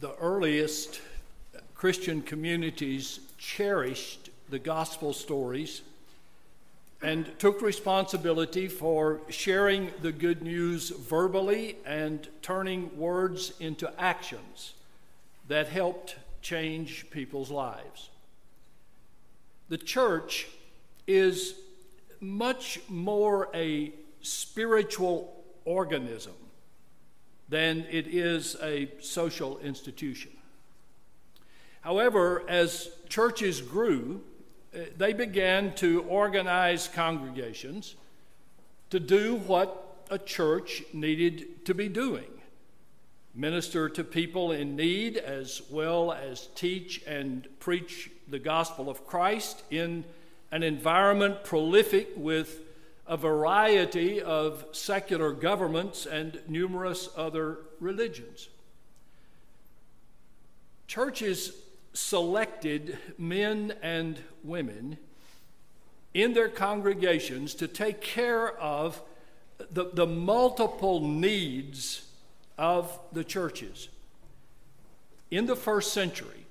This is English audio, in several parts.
the earliest Christian communities cherished the gospel stories and took responsibility for sharing the good news verbally and turning words into actions that helped change people's lives. The church is much more a spiritual organism than it is a social institution. However, as churches grew, eh, they began to organize congregations to do what a church needed to be doing minister to people in need as well as teach and preach the gospel of Christ in an environment prolific with a variety of secular governments and numerous other religions. Churches selected men and women in their congregations to take care of the, the multiple needs of the churches. In the first century,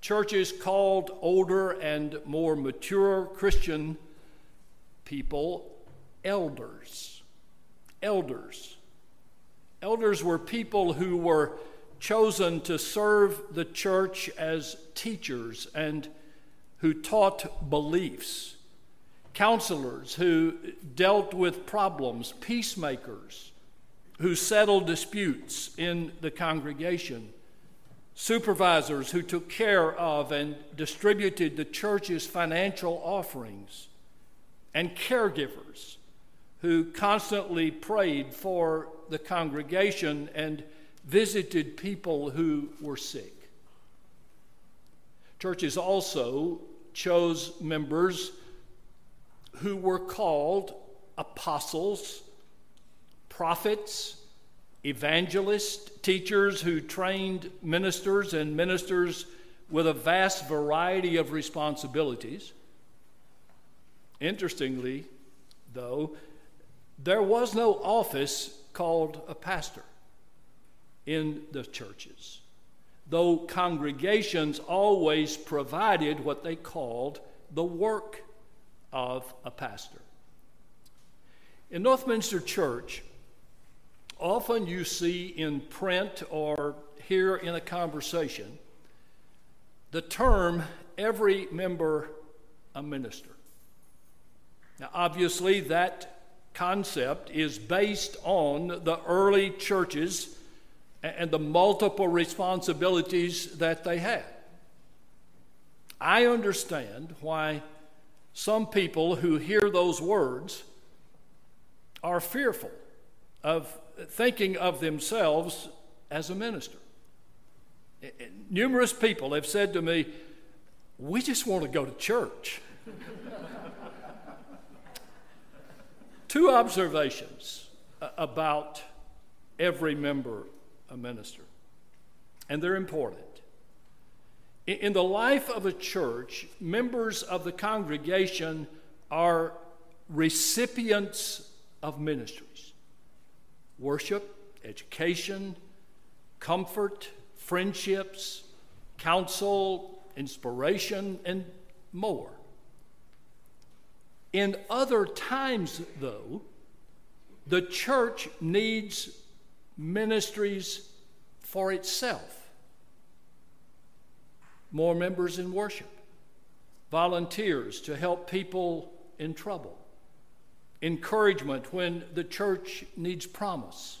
churches called older and more mature Christian people elders. Elders. Elders were people who were chosen to serve the church as teachers and who taught beliefs, counselors who dealt with problems, peacemakers who settled disputes in the congregation, supervisors who took care of and distributed the church's financial offerings, and caregivers who constantly prayed for the congregation and visited people who were sick. Churches also chose members who were called apostles, prophets, evangelists, teachers who trained ministers and ministers with a vast variety of responsibilities. Interestingly, though, there was no office called a pastor in the churches, though congregations always provided what they called the work of a pastor. In Northminster Church, often you see in print or hear in a conversation the term every member a minister. Now, obviously, that concept is based on the early churches and the multiple responsibilities that they had. I understand why some people who hear those words are fearful of thinking of themselves as a minister. Numerous people have said to me, We just want to go to church. Two observations uh, about every member a minister, and they're important. In the life of a church, members of the congregation are recipients of ministries worship, education, comfort, friendships, counsel, inspiration, and more. In other times, though, the church needs ministries for itself. More members in worship, volunteers to help people in trouble, encouragement when the church needs promise.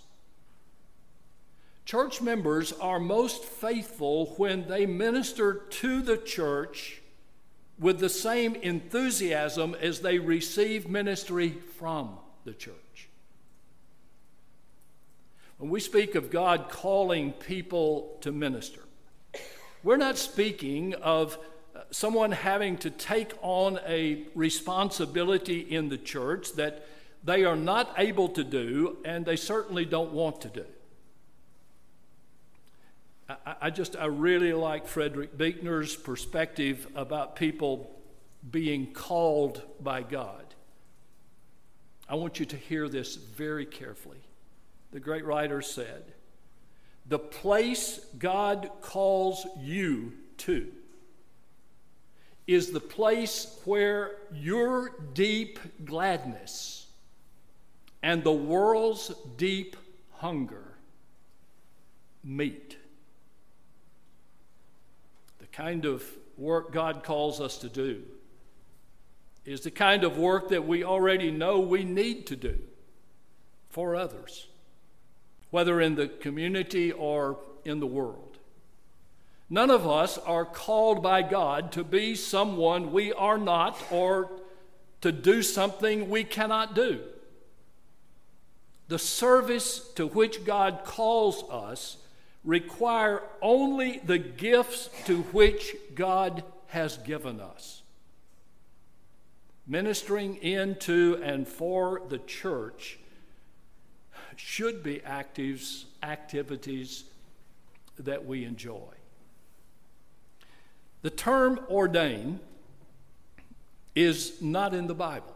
Church members are most faithful when they minister to the church with the same enthusiasm as they receive ministry from the church. When we speak of God calling people to minister, we're not speaking of uh, someone having to take on a responsibility in the church that they are not able to do and they certainly don't want to do. I, I just, I really like Frederick Buechner's perspective about people being called by God. I want you to hear this very carefully the great writer said, the place God calls you to is the place where your deep gladness and the world's deep hunger meet. Kind of work God calls us to do is the kind of work that we already know we need to do for others, whether in the community or in the world. None of us are called by God to be someone we are not or to do something we cannot do. The service to which God calls us require only the gifts to which God has given us. Ministering into and for the church should be actives, activities that we enjoy. The term ordain is not in the Bible.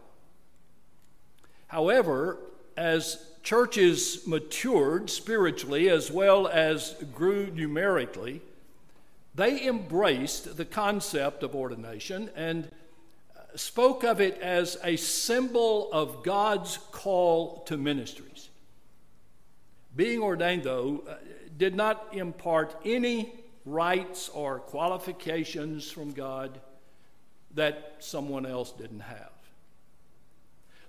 However, as churches matured spiritually as well as grew numerically, they embraced the concept of ordination and spoke of it as a symbol of God's call to ministries. Being ordained, though, uh, did not impart any rights or qualifications from God that someone else didn't have.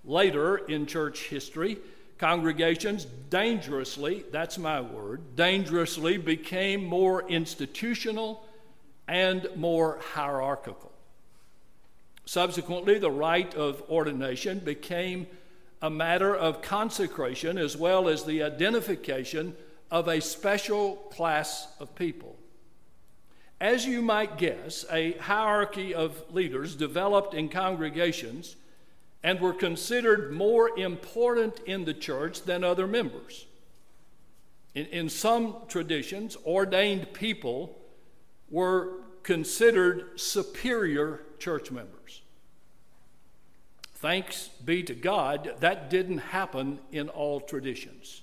Later in church history, congregations dangerously, that's my word, dangerously became more institutional and more hierarchical. Subsequently, the rite of ordination became a matter of consecration as well as the identification of a special class of people. As you might guess, a hierarchy of leaders developed in congregations and were considered more important in the church than other members. In, in some traditions, ordained people were considered superior church members. Thanks be to God, that didn't happen in all traditions.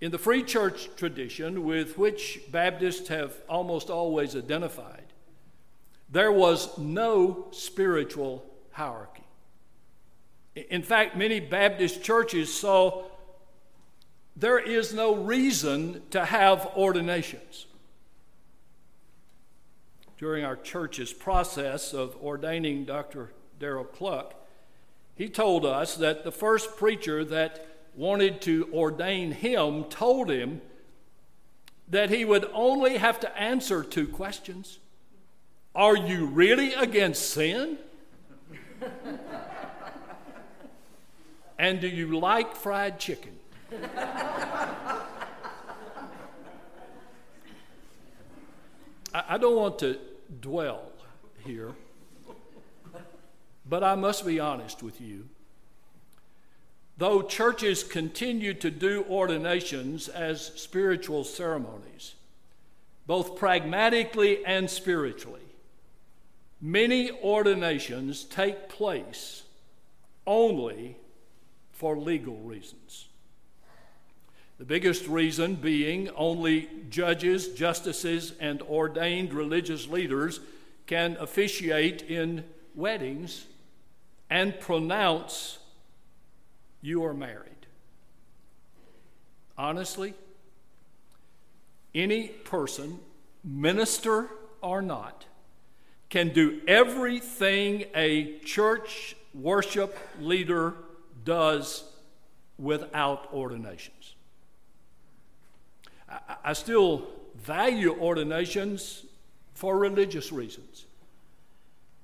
In the free church tradition, with which Baptists have almost always identified, there was no spiritual hierarchy. In fact, many Baptist churches saw there is no reason to have ordinations. During our church's process of ordaining Dr. Darrell Cluck, he told us that the first preacher that wanted to ordain him told him that he would only have to answer two questions Are you really against sin? And do you like fried chicken? I, don't want to dwell here, but I must be honest with you. Though churches continue to do ordinations as spiritual ceremonies, both pragmatically and spiritually, many ordinations take place only for legal reasons. The biggest reason being only judges, justices, and ordained religious leaders can officiate in weddings and pronounce you are married. Honestly, any person, minister or not, can do everything a church worship leader does without ordinations. I, I still value ordinations for religious reasons.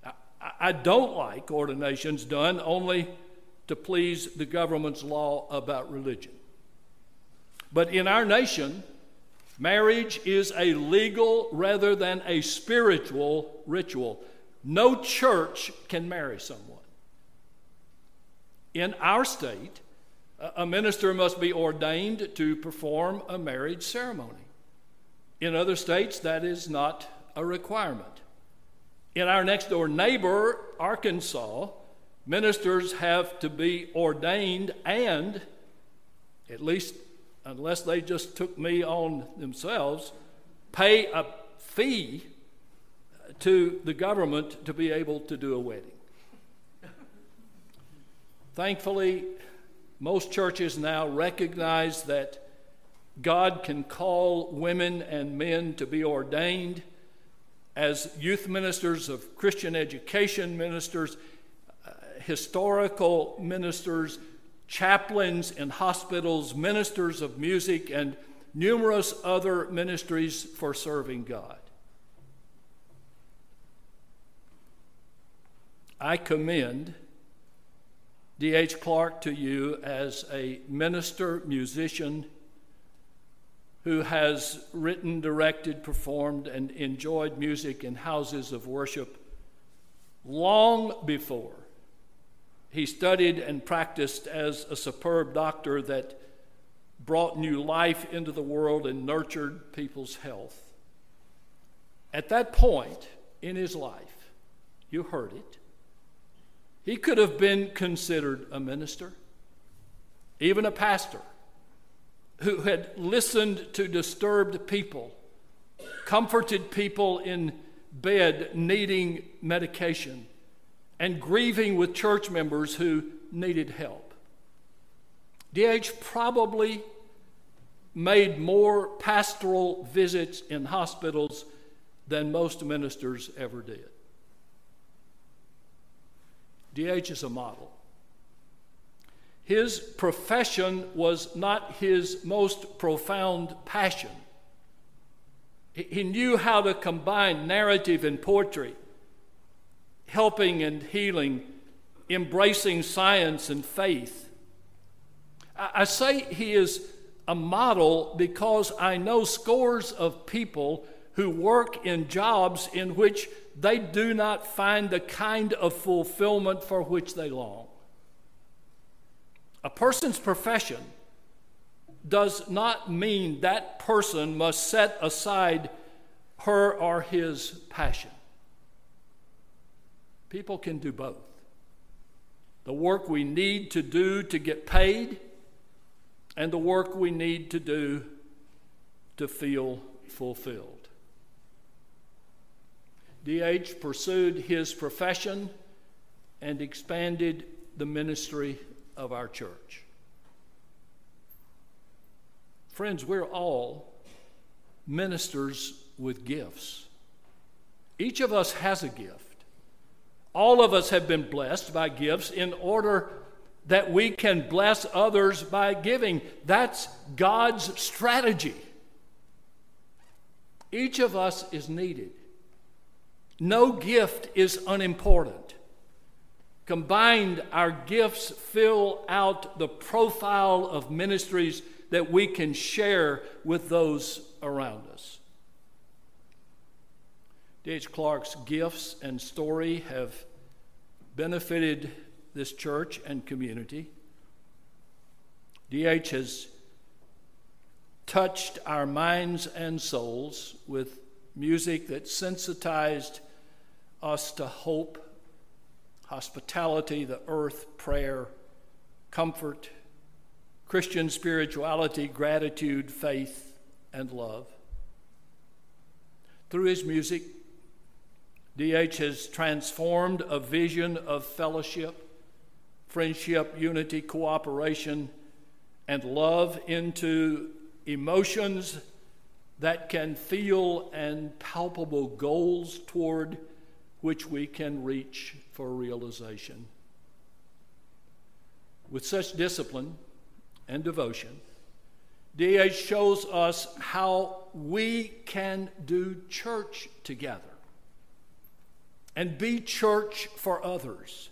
I, I don't like ordinations done only to please the government's law about religion. But in our nation, marriage is a legal rather than a spiritual ritual. No church can marry someone. In our state, a minister must be ordained to perform a marriage ceremony. In other states, that is not a requirement. In our next door neighbor, Arkansas, ministers have to be ordained and, at least unless they just took me on themselves, pay a fee to the government to be able to do a wedding. Thankfully, most churches now recognize that God can call women and men to be ordained as youth ministers of Christian education ministers, uh, historical ministers, chaplains in hospitals, ministers of music, and numerous other ministries for serving God. I commend D.H. Clark to you as a minister, musician, who has written, directed, performed, and enjoyed music in houses of worship long before he studied and practiced as a superb doctor that brought new life into the world and nurtured people's health. At that point in his life, you heard it, he could have been considered a minister, even a pastor who had listened to disturbed people, comforted people in bed needing medication, and grieving with church members who needed help. DH probably made more pastoral visits in hospitals than most ministers ever did. DH is a model. His profession was not his most profound passion. He knew how to combine narrative and poetry, helping and healing, embracing science and faith. I say he is a model because I know scores of people who work in jobs in which they do not find the kind of fulfillment for which they long. A person's profession does not mean that person must set aside her or his passion. People can do both. The work we need to do to get paid, and the work we need to do to feel fulfilled. D.H. pursued his profession and expanded the ministry of our church. Friends, we're all ministers with gifts. Each of us has a gift. All of us have been blessed by gifts in order that we can bless others by giving. That's God's strategy. Each of us is needed. No gift is unimportant. Combined, our gifts fill out the profile of ministries that we can share with those around us. D.H. Clark's gifts and story have benefited this church and community. D.H. has touched our minds and souls with music that sensitized us to hope, hospitality, the earth, prayer, comfort, Christian spirituality, gratitude, faith, and love. Through his music, D.H. has transformed a vision of fellowship, friendship, unity, cooperation, and love into emotions that can feel and palpable goals toward which we can reach for realization. With such discipline and devotion, D.H. shows us how we can do church together and be church for others.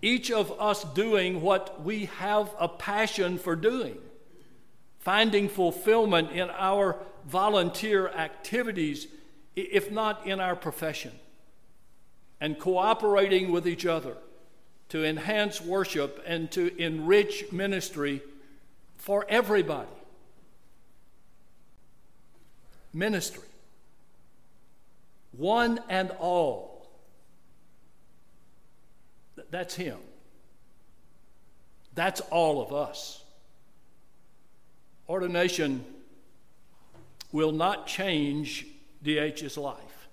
Each of us doing what we have a passion for doing, finding fulfillment in our volunteer activities, if not in our profession and cooperating with each other to enhance worship and to enrich ministry for everybody. Ministry. One and all. That's Him. That's all of us. Ordination will not change DH's life.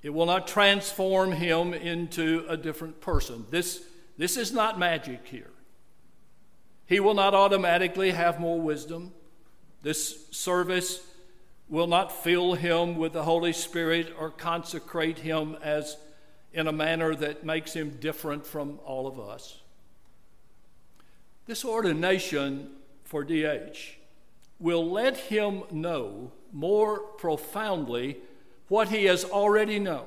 It will not transform him into a different person. This, this is not magic here. He will not automatically have more wisdom. This service will not fill him with the Holy Spirit or consecrate him as in a manner that makes him different from all of us. This ordination for DH will let him know more profoundly what he has already known.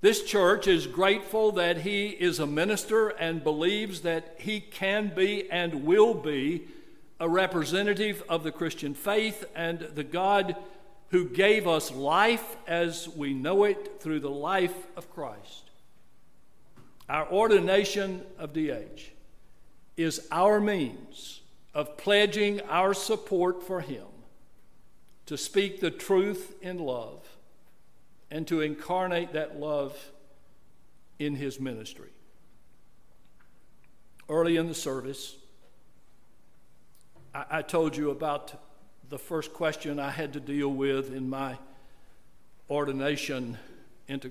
This church is grateful that he is a minister and believes that he can be and will be a representative of the Christian faith and the God who gave us life as we know it through the life of Christ. Our ordination of DH is our means of pledging our support for Him to speak the truth in love and to incarnate that love in His ministry. Early in the service, I, I told you about the first question I had to deal with in my ordination into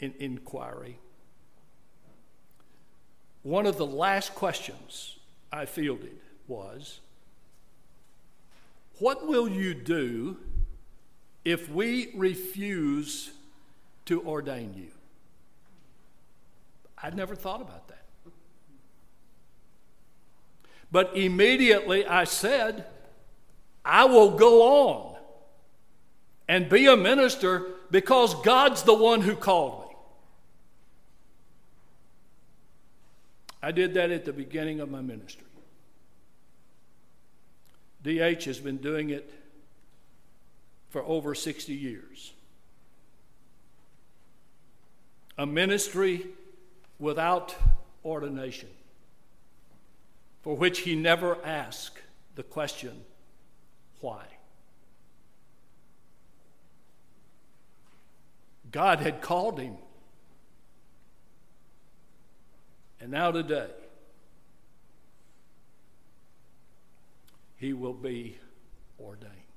in, inquiry. One of the last questions I fielded was What will you do if we refuse to ordain you? I'd never thought about that. But immediately I said, I will go on and be a minister because God's the one who called me. I did that at the beginning of my ministry. DH has been doing it for over 60 years. A ministry without ordination, for which he never asked the question, why? God had called him. And now, today, he will be ordained.